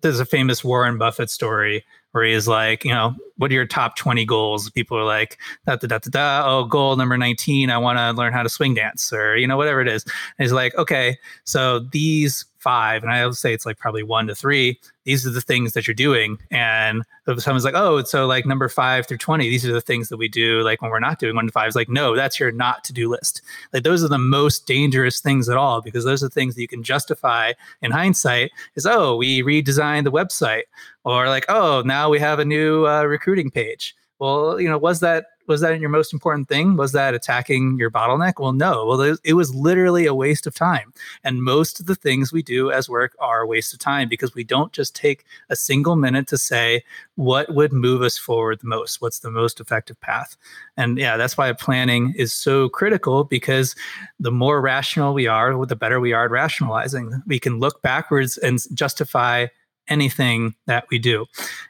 There's a famous Warren Buffett story where he's like, you know, what are your top 20 goals? People are like, da da da da da. Oh, goal number 19, I want to learn how to swing dance or, you know, whatever it is. And he's like, okay, so these five, and I would say it's like probably one to three. These are the things that you're doing. And someone's like, oh, so like number five through 20, these are the things that we do. Like when we're not doing one to five, it's like, no, that's your not to do list. Like those are the most dangerous things at all, because those are things that you can justify in hindsight is, oh, we redesigned the website or like, oh, now we have a new uh, recruiting page. Well, you know, was that was that your most important thing? Was that attacking your bottleneck? Well, no. Well, it was literally a waste of time. And most of the things we do as work are a waste of time because we don't just take a single minute to say what would move us forward the most, what's the most effective path. And yeah, that's why planning is so critical because the more rational we are, the better we are at rationalizing. We can look backwards and justify anything that we do.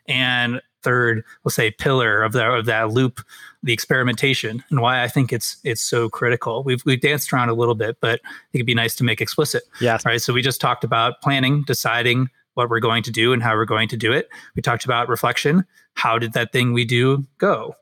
And third, we'll say pillar of, the, of that loop, the experimentation, and why I think it's it's so critical. We've we've danced around a little bit, but it could be nice to make explicit. Yeah. Right. So we just talked about planning, deciding what we're going to do and how we're going to do it. We talked about reflection. How did that thing we do go?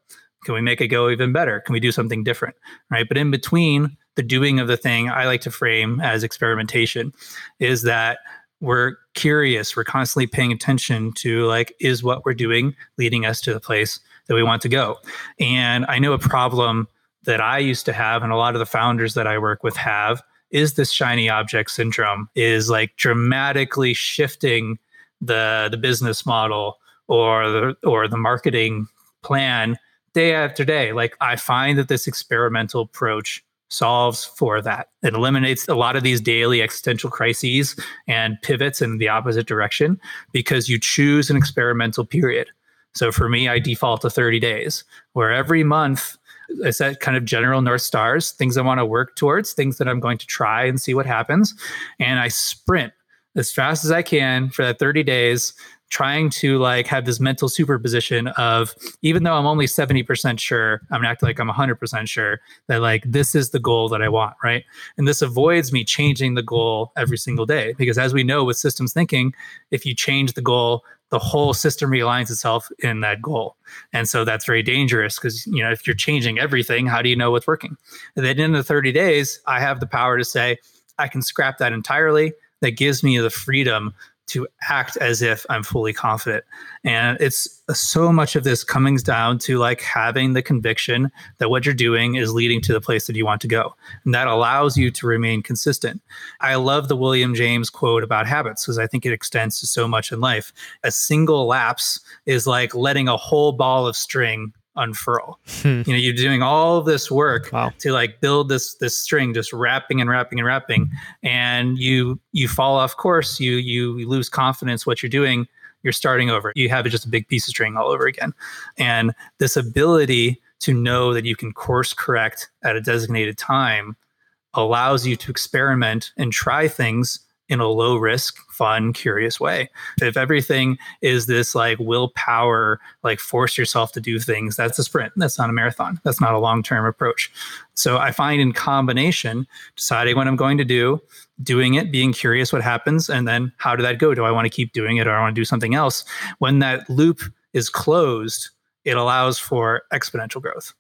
Can we make it go even better? Can we do something different? Right. But in between the doing of the thing, I like to frame as experimentation, is that we're curious we're constantly paying attention to like is what we're doing leading us to the place that we want to go and i know a problem that i used to have and a lot of the founders that i work with have is this shiny object syndrome is like dramatically shifting the the business model or the or the marketing plan day after day like i find that this experimental approach solves for that. It eliminates a lot of these daily existential crises and pivots in the opposite direction because you choose an experimental period. So for me, I default to 30 days, where every month I set kind of general North Stars, things I want to work towards, things that I'm going to try and see what happens. And I sprint as fast as I can for that 30 days trying to like have this mental superposition of even though I'm only 70% sure, I'm acting like I'm 100% sure that like this is the goal that I want, right? And this avoids me changing the goal every single day because as we know with systems thinking, if you change the goal, the whole system realigns itself in that goal. And so that's very dangerous because you know if you're changing everything, how do you know what's working? And then in the 30 days, I have the power to say I can scrap that entirely. That gives me the freedom to act as if I'm fully confident. And it's so much of this coming down to like having the conviction that what you're doing is leading to the place that you want to go. And that allows you to remain consistent. I love the William James quote about habits because I think it extends to so much in life. A single lapse is like letting a whole ball of string unfurl. Hmm. You know, you're doing all this work wow. to like build this this string, just wrapping and wrapping and wrapping, and you you fall off course. You you lose confidence. What you're doing, you're starting over. You have just a big piece of string all over again, and this ability to know that you can course correct at a designated time allows you to experiment and try things in a low risk, fun, curious way. If everything is this like willpower, like force yourself to do things, that's a sprint. That's not a marathon. That's not a long term approach. So I find in combination, deciding what I'm going to do, doing it, being curious what happens, and then how did that go? Do I want to keep doing it or I want to do something else? When that loop is closed, it allows for exponential growth.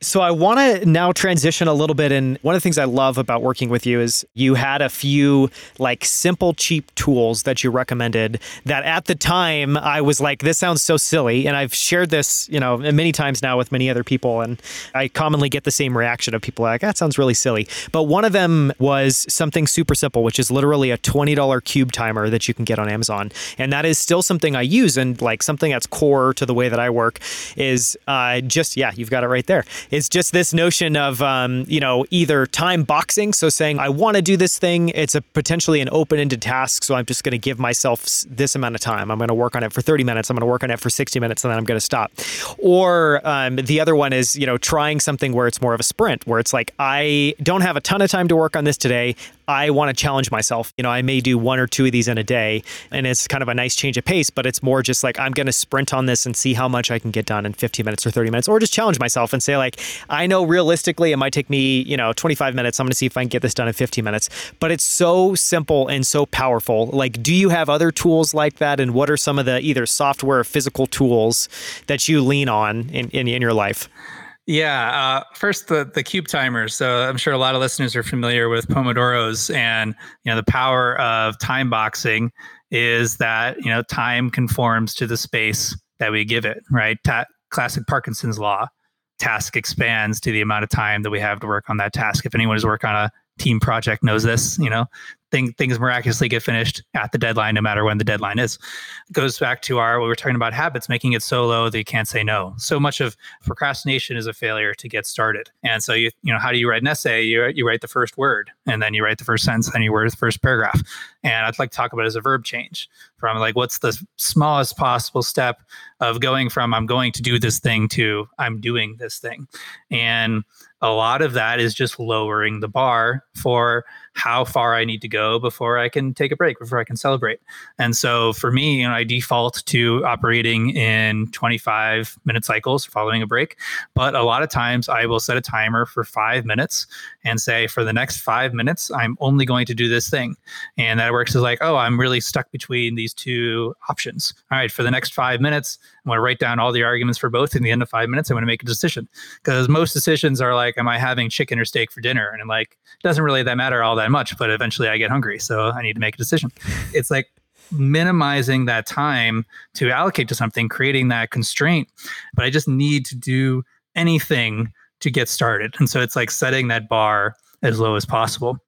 So I want to now transition a little bit and one of the things I love about working with you is you had a few like simple cheap tools that you recommended that at the time I was like this sounds so silly and I've shared this, you know, many times now with many other people and I commonly get the same reaction of people like that sounds really silly. But one of them was something super simple which is literally a $20 cube timer that you can get on Amazon. And that is still something I use and like something that's core to the way that I work is uh, just yeah, you've got it right there is just this notion of, um, you know, either time boxing. So saying, I want to do this thing. It's a potentially an open ended task. So I'm just going to give myself this amount of time. I'm going to work on it for 30 minutes. I'm going to work on it for 60 minutes and then I'm going to stop. Or um, the other one is, you know, trying something where it's more of a sprint, where it's like, I don't have a ton of time to work on this today. I want to challenge myself. You know, I may do one or two of these in a day and it's kind of a nice change of pace, but it's more just like I'm going to sprint on this and see how much I can get done in 15 minutes or 30 minutes or just challenge myself and say like I know realistically it might take me, you know, 25 minutes. I'm going to see if I can get this done in 15 minutes, but it's so simple and so powerful. Like do you have other tools like that and what are some of the either software or physical tools that you lean on in in, in your life? Yeah. Uh, first, the the cube timers. So I'm sure a lot of listeners are familiar with Pomodoros, and you know the power of time boxing is that you know time conforms to the space that we give it. Right. Ta- classic Parkinson's law. Task expands to the amount of time that we have to work on that task. If anyone has worked on a team project knows this. You know, thing, things miraculously get finished at the deadline, no matter when the deadline is. It goes back to our what we are talking about habits, making it so low that you can't say no. So much of procrastination is a failure to get started. And so you you know how do you write an essay? You you write the first word, and then you write the first sentence, then you write the first paragraph. And I'd like to talk about it as a verb change from like what's the smallest possible step of going from I'm going to do this thing to I'm doing this thing. And a lot of that is just lowering the bar for how far I need to go before I can take a break, before I can celebrate. And so for me, you know, I default to operating in 25 minute cycles following a break. But a lot of times I will set a timer for five minutes and say, for the next five minutes, I'm only going to do this thing. And that works as like, oh, I'm really stuck between these two options. All right, for the next five minutes, I'm going to write down all the arguments for both. In the end of five minutes, I'm going to make a decision. Because most decisions are like, am I having chicken or steak for dinner? And I'm like, it doesn't really that matter all that much, but eventually I get hungry. So I need to make a decision. It's like minimizing that time to allocate to something, creating that constraint. But I just need to do anything to get started. And so it's like setting that bar as low as possible.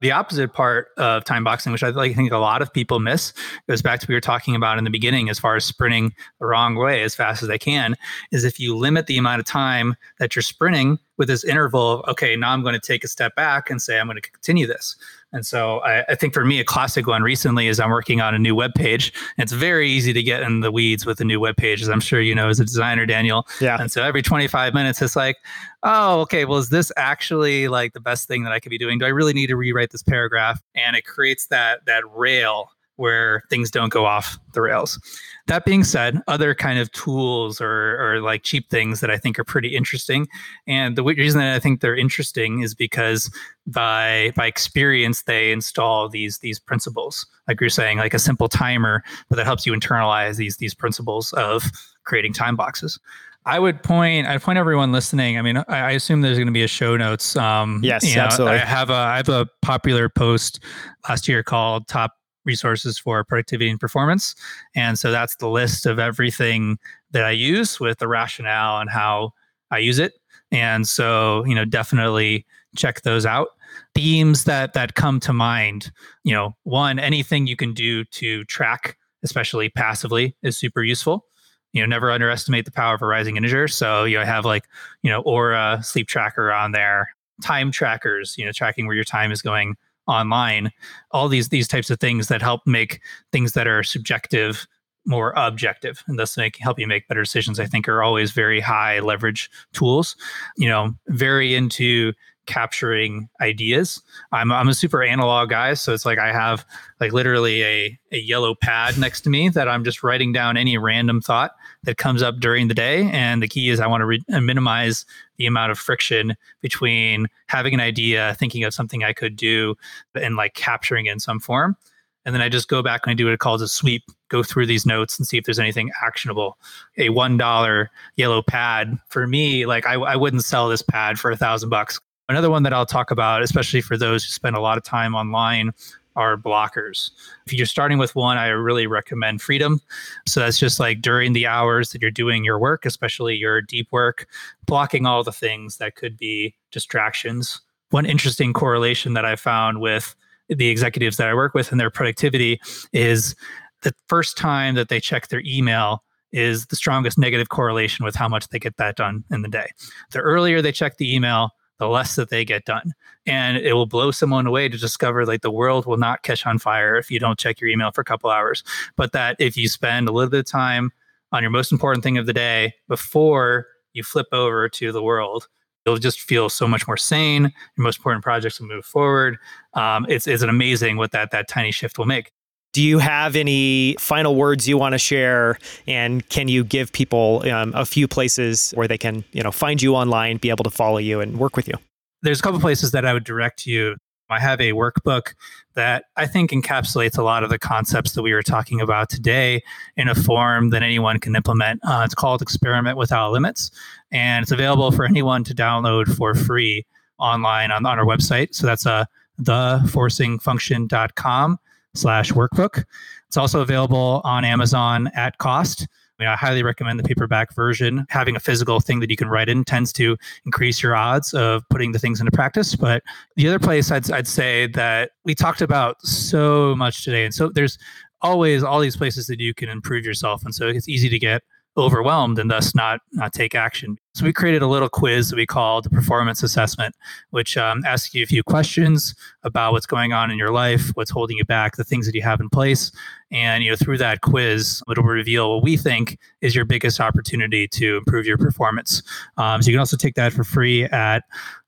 The opposite part of time boxing, which I think a lot of people miss, goes back to what we were talking about in the beginning as far as sprinting the wrong way as fast as they can, is if you limit the amount of time that you're sprinting with this interval of, okay, now I'm going to take a step back and say, I'm going to continue this. And so I, I, think for me, a classic one recently is I'm working on a new web page. It's very easy to get in the weeds with a new web page, as I'm sure you know as a designer, Daniel. Yeah. And so every 25 minutes, it's like, oh, okay, well, is this actually like the best thing that I could be doing? Do I really need to rewrite this paragraph? And it creates that that rail where things don't go off the rails. That being said, other kind of tools or, or like cheap things that I think are pretty interesting. And the reason that I think they're interesting is because by by experience they install these these principles. Like you're saying, like a simple timer, but that helps you internalize these these principles of creating time boxes. I would point. I'd point everyone listening. I mean, I, I assume there's going to be a show notes. Um, yes, you know, absolutely. I have a I have a popular post last year called "Top resources for productivity and performance. And so that's the list of everything that I use with the rationale and how I use it. And so, you know, definitely check those out. Themes that that come to mind, you know, one, anything you can do to track, especially passively, is super useful. You know, never underestimate the power of a rising integer. So, you know, I have like, you know, Oura sleep tracker on there, time trackers, you know, tracking where your time is going online all these these types of things that help make things that are subjective more objective and thus make help you make better decisions i think are always very high leverage tools. You know very into capturing ideas. I'm I'm a super analog guy, so it's like I have like literally a a yellow pad next to me that I'm just writing down any random thought that comes up during the day. And the key is I want to re- uh, minimize the amount of friction between having an idea, thinking of something I could do, and like capturing it in some form. And then I just go back and I do what it calls a sweep, go through these notes and see if there's anything actionable. A $1 yellow pad for me, like I, I wouldn't sell this pad for a thousand bucks Another one that I'll talk about, especially for those who spend a lot of time online, are blockers. If you're starting with one, I really recommend Freedom. So that's just like during the hours that you're doing your work, especially your deep work, blocking all the things that could be distractions. One interesting correlation that I found with the executives that I work with and their productivity is the first time that they check their email is the strongest negative correlation with how much they get that done in the day. The earlier they check the email, the less that they get done. And it will blow someone away to discover like the world will not catch on fire if you don't check your email for a couple hours. But that if you spend a little bit of time on your most important thing of the day before you flip over to the world, you'll just feel so much more sane. Your most important projects will move forward. Um, it's, it's amazing what that that tiny shift will make. Do you have any final words you want to share? And can you give people um, a few places where they can, you know, find you online, be able to follow you, and work with you? There's a couple places that I would direct you. I have a workbook that I think encapsulates a lot of the concepts that we were talking about today in a form that anyone can implement. Uh, it's called Experiment Without Limits, and it's available for anyone to download for free online on, on our website. So that's a uh, theforcingfunction.com slash workbook. It's also available on Amazon at cost. I, mean, I highly recommend the paperback version. Having a physical thing that you can write in tends to increase your odds of putting the things into practice. But the other place I'd, I'd say that we talked about so much today, and so there's always all these places that you can improve yourself, and so it's easy to get overwhelmed and thus not not take action. So we created a little quiz that we call the performance assessment, which um, asks you a few questions about what's going on in your life, what's holding you back, the things that you have in place, and you know through that quiz, it'll reveal what we think is your biggest opportunity to improve your performance. Um, so you can also take that for free at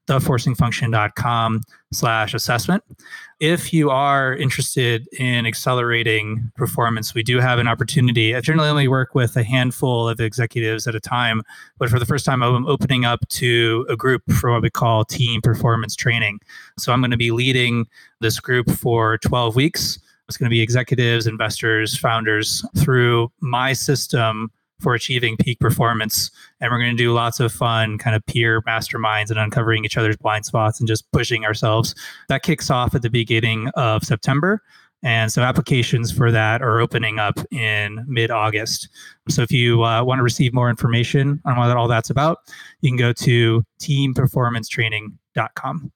theforcingfunction.com slash assessment. If you are interested in accelerating performance, we do have an opportunity. I generally only work with a handful of executives at a time, but for the first time, I'm opening up to a group for what we call team performance training. So I'm going to be leading this group for 12 weeks. It's going to be executives, investors, founders through my system for achieving peak performance. And we're going to do lots of fun kind of peer masterminds and uncovering each other's blind spots and just pushing ourselves. That kicks off at the beginning of September. And so applications for that are opening up in mid August. So if you uh, want to receive more information on what all that's about, you can go to teamperformancetraining.com.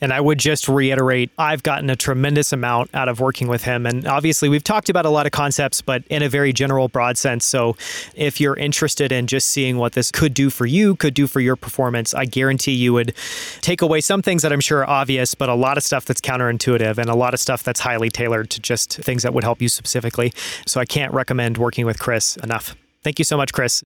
And I would just reiterate, I've gotten a tremendous amount out of working with him. And obviously, we've talked about a lot of concepts, but in a very general, broad sense. So if you're interested in just seeing what this could do for you, could do for your performance, I guarantee you would take away some things that I'm sure are obvious, but a lot of stuff that's counterintuitive and a lot of stuff that's highly tailored to just things that would help you specifically. So I can't recommend working with Chris enough. Thank you so much, Chris.